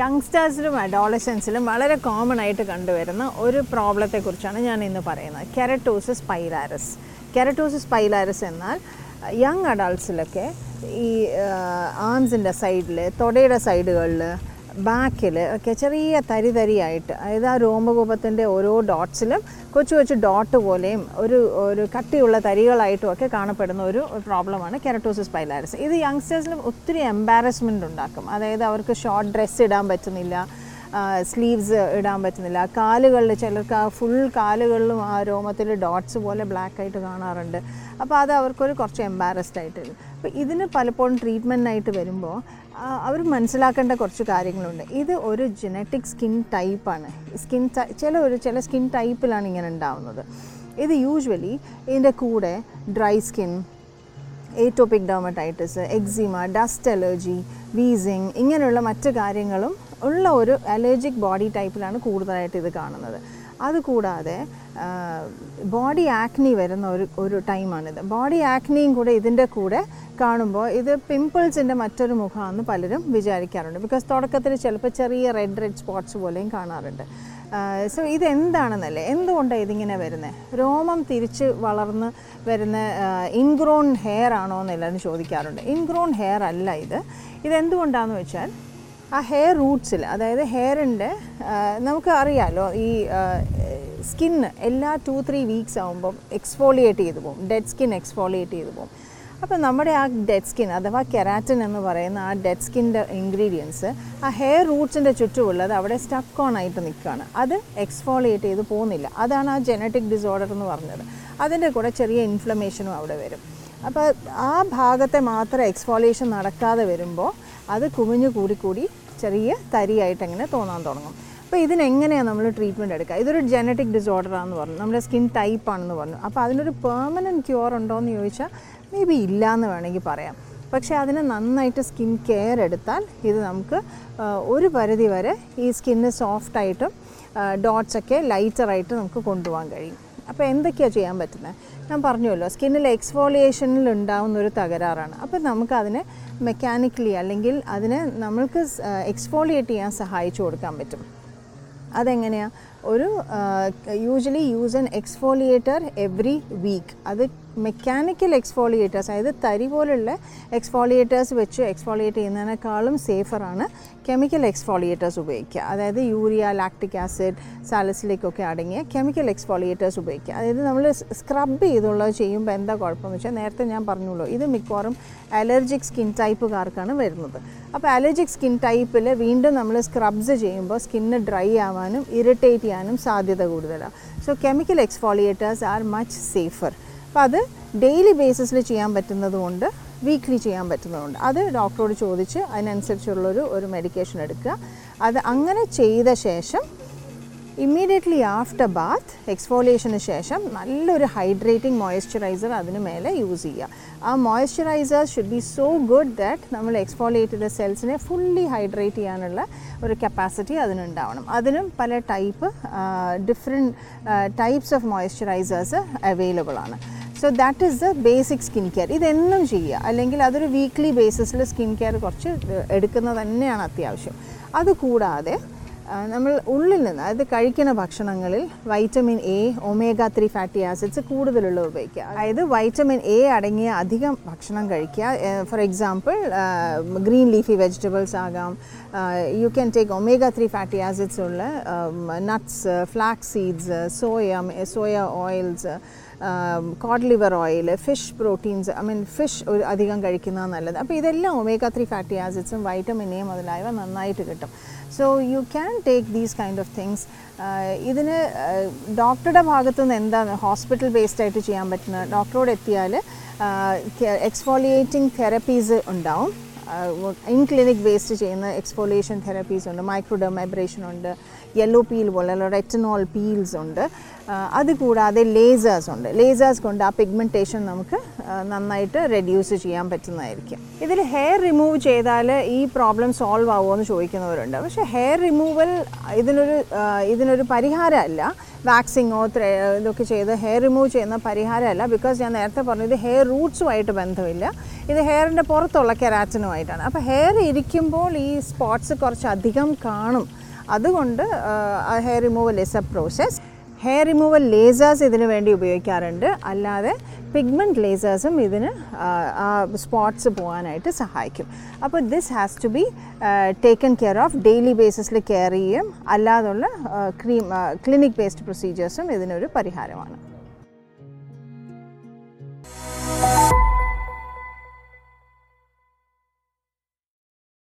യങ്സ്റ്റേഴ്സിലും അഡോളസൻസിലും വളരെ കോമൺ ആയിട്ട് കണ്ടുവരുന്ന ഒരു പ്രോബ്ലത്തെക്കുറിച്ചാണ് ഞാൻ ഇന്ന് പറയുന്നത്. കെരട്ടോസിസ് പൈലാരസ് കെരട്ടോസിസ് പൈലാരസ് എന്നാൽ യങ് അഡൾട്ട്സിലൊക്കെ ഈ ആംസിന്റെ സൈഡിൽ തൊടയുടെ സൈഡുകളിൽ ബാക്കിൽ ഒക്കെ ചെറിയ തരി തരിയായിട്ട് അതായത് ആ രോമകൂപത്തിന്റെ ഓരോ ഡോട്ട്സിലും കൊച്ചു കൊച്ചു ഡോട്ട് പോലെയും ഒരു ഒരു കട്ടിയുള്ള തരികളായിട്ടും ഒക്കെ കാണപ്പെടുന്ന ഒരു പ്രോബ്ലമാണ് കെരട്ടോസിസ് പൈലാരിസ്. ഇത് യങ്സ്റ്റേഴ്സിന് ഒത്തിരി എംബാരസ്മെന്റ് ഉണ്ടാക്കും. അതായത് അവർക്ക് ഷോർട്ട് ഡ്രസ്സ് ഇടാൻ പറ്റുന്നില്ല സ്ലീവ്സ് ഇടാൻ പറ്റുന്നില്ല. കാലുകളിൽ ചിലർക്ക് ആ ഫുൾ കാലുകളിലും ആ രോമത്തിൽ ഡോട്ട്സ് പോലെ ബ്ലാക്ക് ആയിട്ട് കാണാറുണ്ട്. അപ്പോൾ അത് അവർക്കൊരു കുറച്ച് എംബാരസ്ഡ് ആയിട്ട് അപ്പോൾ ഇതിന് പലപ്പോഴും ട്രീറ്റ്മെന്റിനായിട്ട് വരുമ്പോൾ അവർ മനസ്സിലാക്കേണ്ട കുറച്ച് കാര്യങ്ങളുണ്ട്. ഇത് ഒരു ജനറ്റിക് സ്കിൻ ടൈപ്പാണ് സ്കിൻ ചില ഒരു ചില സ്കിൻ ടൈപ്പിലാണ് ഇങ്ങനെ ഉണ്ടാവുന്നത്. ഇത് യൂഷ്വലി ഇതിന്റെ കൂടെ dry skin atopic dermatitis eczema dust allergy wheezing ഇങ്ങനെയുള്ള മറ്റ് കാര്യങ്ങളും ഉള്ള ഒരു അലർജിക് ബോഡി ടൈപ്പിലാണ് കൂടുതലായിട്ട് ഇത് കാണുന്നത്. അതുകൂടാതെ ബോഡി ആക്നി വരുന്ന ഒരു ഒരു ടൈമാണിത്. ബോഡി ആക്നിയും കൂടെ ഇതിന്റെ കൂടെ കാണുമ്പോൾ ഇത് പിമ്പിൾസിന്റെ മറ്റൊരു മുഖമാണെന്ന് പലരും വിചാരിക്കാറുണ്ട്. ബിക്കോസ് തുടക്കത്തിൽ ചിലപ്പോൾ ചെറിയ റെഡ് റെഡ് സ്പോട്ട്സ് പോലെയും കാണാറുണ്ട്. സോ ഇതെന്താണെന്നല്ലേ എന്തുകൊണ്ടാണ് ഇതിങ്ങനെ വരുന്നത് രോമം തിരിച്ച് വളർന്ന് വരുന്ന ഇൻഗ്രോൺ ഹെയർ ആണോ എന്നെല്ലാവരും ചോദിക്കാറുണ്ട്. ഇൻഗ്രോൺ ഹെയർ അല്ല ഇത്. ഇതെന്തുകൊണ്ടാണെന്ന് വെച്ചാൽ ആ ഹെയർ റൂട്ട്സിൽ അതായത് ഹെയറിന്റെ നമുക്ക് അറിയാമല്ലോ ഈ സ്കിന്ന് എല്ലാ ടു ത്രീ വീക്സ് ആകുമ്പം എക്സ്ഫോളിയേറ്റ് ചെയ്തു പോകും. ഡെഡ് സ്കിൻ എക്സ്ഫോളിയേറ്റ് ചെയ്തു പോകും. അപ്പോൾ നമ്മുടെ ആ ഡെഡ് സ്കിൻ അഥവാ കെരാറ്റിൻ എന്ന് പറയുന്ന ആ ഡെഡ് സ്കിന്റെ ഇൻഗ്രീഡിയൻസ് ആ ഹെയർ റൂട്ട്സിന്റെ ചുറ്റുമുള്ളത് അവിടെ സ്റ്റക്ക് ഓൺ ആയിട്ട് നിൽക്കുകയാണ്. അത് എക്സ്ഫോളിയേറ്റ് ചെയ്ത് പോകുന്നില്ല. അതാണ് ആ ജനറ്റിക് ഡിസോർഡർ എന്ന് പറഞ്ഞത്. അതിന്റെ കൂടെ ചെറിയ ഇൻഫ്ലമേഷനും അവിടെ വരും. അപ്പോൾ ആ ഭാഗത്തെ മാത്രം എക്സ്ഫോളിയേഷൻ നടക്കാതെ വരുമ്പോൾ അത് കുമിഞ്ഞു കൂടി കൂടി ചെറിയ തരിയായിട്ട് അങ്ങനെ തോന്നാൻ തുടങ്ങും. അപ്പോൾ ഇതിനെങ്ങനെയാണ് നമ്മൾ ട്രീറ്റ്മെന്റ് എടുക്കുക? ഇതൊരു ജനറ്റിക് ഡിസോർഡർ ആണെന്ന് പറഞ്ഞു. നമ്മുടെ സ്കിൻ ടൈപ്പ് ആണെന്ന് പറഞ്ഞു. അപ്പോൾ അതിനൊരു പെർമനന്റ് ക്യൂർ ഉണ്ടോ എന്ന് ചോദിച്ചാൽ മേ ബി ഇല്ല എന്ന് വേണമെങ്കിൽ പറയാം. പക്ഷേ അതിന് നന്നായിട്ട് സ്കിൻ കെയർ എടുത്താൽ ഇത് നമുക്ക് ഒരു പരിധി വരെ ഈ സ്കിന്ന് സോഫ്റ്റായിട്ടും ഡോട്ട്സൊക്കെ ലൈറ്ററായിട്ട് നമുക്ക് കൊണ്ടുപോകാൻ കഴിയും. അപ്പോൾ എന്തൊക്കെയാണ് ചെയ്യാൻ പറ്റുന്നത്? ഞാൻ പറഞ്ഞുവല്ലോ സ്കിന്നിൽ എക്സ്ഫോളിയേഷനിൽ ഉണ്ടാകുന്ന ഒരു തകരാറാണ്. അപ്പോൾ നമുക്കതിനെ മെക്കാനിക്കലി അല്ലെങ്കിൽ അതിനെ നമ്മൾക്ക് എക്സ്ഫോളിയേറ്റ് ചെയ്യാൻ സഹായിച്ചു കൊടുക്കാൻ പറ്റും. അതെങ്ങനെയാണ് ഒരു usually use an exfoliator every week അത് മെക്കാനിക്കൽ എക്സ്ഫോളിയേറ്റേഴ്സ് അതായത് തരി പോലുള്ള എക്സ്ഫോളിയേറ്റേഴ്സ് വെച്ച് എക്സ്ഫോളിയേറ്റ് ചെയ്യുന്നതിനേക്കാളും സേഫറാണ് കെമിക്കൽ എക്സ്ഫോളിയേറ്റേഴ്സ് ഉപയോഗിക്കുക. അതായത് യൂറിയ ലാക്ടിക് ആസിഡ് സാലസിലേക്കൊക്കെ അടങ്ങിയ കെമിക്കൽ എക്സ്ഫോളിയേറ്റേഴ്സ് ഉപയോഗിക്കുക. അതായത് നമ്മൾ സ്ക്രബ് ചെയ്തുള്ളത് ചെയ്യുമ്പോൾ എന്താ കുഴപ്പമെന്ന് വെച്ചാൽ നേരത്തെ ഞാൻ പറഞ്ഞുള്ളൂ ഇത് മിക്കവാറും അലർജിക് സ്കിൻ ടൈപ്പുകാർക്കാണ് വരുന്നത്. അപ്പോൾ അലർജിക് സ്കിൻ ടൈപ്പിൽ വീണ്ടും നമ്മൾ സ്ക്രബ്സ് ചെയ്യുമ്പോൾ സ്കിന്ന് ഡ്രൈ ആവാനും ഇറിറ്റേറ്റ് ചെയ്യാനും സാധ്യത കൂടുതലാണ്. So chemical exfoliators are much safer അപ്പോൾ അത് ഡെയിലി ബേസിസിൽ ചെയ്യാൻ പറ്റുന്നതുകൊണ്ട് വീക്ക്ലി ചെയ്യാൻ പറ്റുന്നതുകൊണ്ട്. അത് ഡോക്ടറോട് ചോദിച്ച് അതിനനുസരിച്ചുള്ളൊരു ഒരു മെഡിക്കേഷൻ എടുക്കുക. അത് അങ്ങനെ ചെയ്ത ശേഷം ഇമ്മീഡിയറ്റ്ലി ആഫ്റ്റർ ബാത്ത് എക്സ്ഫോളിയേഷന് ശേഷം നല്ലൊരു ഹൈഡ്രേറ്റിംഗ് മോയ്സ്ചറൈസർ അതിന് മേലെ യൂസ് ചെയ്യുക. ആ moisturiser should be so good that നമ്മൾ എക്സ്ഫോളിയേറ്റ് ചെയ്ത സെൽസിനെ ഫുള്ളി ഹൈഡ്രേറ്റ് ചെയ്യാനുള്ള ഒരു കപ്പാസിറ്റി അതിനുണ്ടാവണം. അതിനും പല type different types of moisturisers available ആണ്. So that is the basic skin care ഇതെന്നും ചെയ്യുക. അല്ലെങ്കിൽ അതൊരു വീക്ക്ലി ബേസിസിൽ സ്കിൻ കെയർ കുറച്ച് എടുക്കുന്നത് തന്നെയാണ് അത്യാവശ്യം. അതുകൂടാതെ നമ്മൾ ഉള്ളിൽ നിന്ന് അതായത് കഴിക്കുന്ന ഭക്ഷണങ്ങളിൽ vitamin A omega three fatty acids കൂടുതലുള്ള ഉപയോഗിക്കുക. അതായത് വൈറ്റമിൻ എ അടങ്ങിയ അധികം ഭക്ഷണം കഴിക്കുക. For example green leafy vegetables ആകാം. You can take omega three fatty acids ഉള്ള nuts flax seeds soya soya oils cod liver oil fish proteins I mean fish ഒരു അധികം കഴിക്കുന്നത് നല്ലത്. അപ്പോൾ ഇതെല്ലാം ഒമേഗ ത്രീ ഫാറ്റി ആസിഡ്സും വൈറ്റമിൻ എ മുതലായവ നന്നായിട്ട് കിട്ടും. So you can take these kind of things ഇതിന് ഡോക്ടറുടെ ഭാഗത്തു നിന്ന് എന്താണ് ഹോസ്പിറ്റൽ ബേസ്ഡ് ആയിട്ട് ചെയ്യാൻ പറ്റുന്നത്? ഡോക്ടറോട് എത്തിയാൽ എക്സ്ഫോളിയേറ്റിംഗ് തെറപ്പീസ് ഉണ്ടാവും. ഇൻ ക്ലിനിക് ബേസ്ഡ് ചെയ്യുന്ന എക്സ്ഫോളിയേഷൻ തെറപ്പീസ് ഉണ്ട് മൈക്രോഡെമൈബ്രേഷൻ ഉണ്ട് യെല്ലോ പീൽ പോലെയുള്ള റെറ്റനോൾ പീൽസ് ഉണ്ട്. അതുകൂടാതെ ലേസേഴ്സ് ഉണ്ട്. ലേസേഴ്സ് കൊണ്ട് ആ പിഗ്മെന്റേഷൻ നമുക്ക് നന്നായിട്ട് റെഡ്യൂസ് ചെയ്യാൻ പറ്റുന്നതായിരിക്കും. ഇതിൽ ഹെയർ റിമൂവ് ചെയ്താൽ ഈ പ്രോബ്ലം സോൾവ് ആവുമോ എന്ന് ചോദിക്കുന്നവരുണ്ട്. പക്ഷേ ഹെയർ റിമൂവൽ ഇതിനൊരു ഇതിനൊരു പരിഹാരമല്ല. വാക്സിങ്ങോ ഇതൊക്കെ ചെയ്ത് ഹെയർ റിമൂവ് ചെയ്യുന്ന പരിഹാരമല്ല. ബിക്കോസ് ഞാൻ നേരത്തെ പറഞ്ഞു ഇത് ഹെയർ റൂട്ട്സുമായിട്ട് ബന്ധമില്ല. ഇത് ഹെയറിന്റെ പുറത്തുള്ള കെരാറ്റിനുമായിട്ടാണ് അപ്പോൾ ഹെയർ ഇരിക്കുമ്പോൾ ഈ സ്പോട്ട്സ് കുറച്ചധികം കാണും. അതുകൊണ്ട് hair removal is a process hair removal lasers ഇതിനു വേണ്ടി ഉപയോഗിക്കാറുണ്ട്. അല്ലാതെ പിഗ്മെന്റ് ലേസേഴ്സും ഇതിന് ആ സ്പോട്ട്സ് പോകാനായിട്ട് സഹായിക്കും. അപ്പോൾ this has to be taken care of daily ബേസിസിൽ care ചെയ്യും. അല്ലാതുള്ള ക്രീം ക്ലിനിക് ബേസ്ഡ് പ്രൊസീജിയേഴ്സും ഇതിനൊരു പരിഹാരമാണ്.